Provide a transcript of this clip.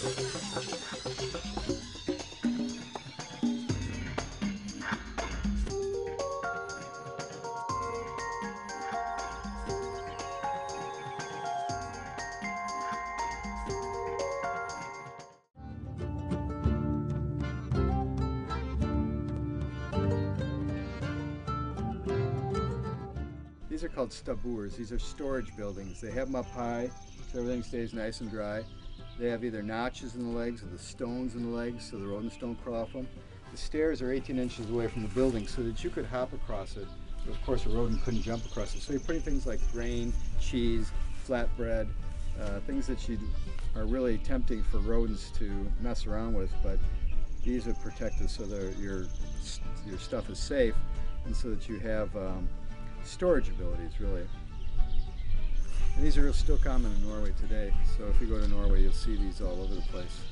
These are called stabburs. These are storage buildings. They have them up high so everything stays nice and dry. They have either notches in the legs or the stones in the legs so the rodents don't crawl off them. The stairs are 18 inches away from the building so that you could hop across it. But of course, a rodent couldn't jump across it. So you're putting things like grain, cheese, flatbread, uh, things that you are really tempting for rodents to mess around with. But these are protected so that your your stuff is safe and so that you have um, storage abilities really. And these are still common in Norway today, so if you go to Norway you'll see these all over the place.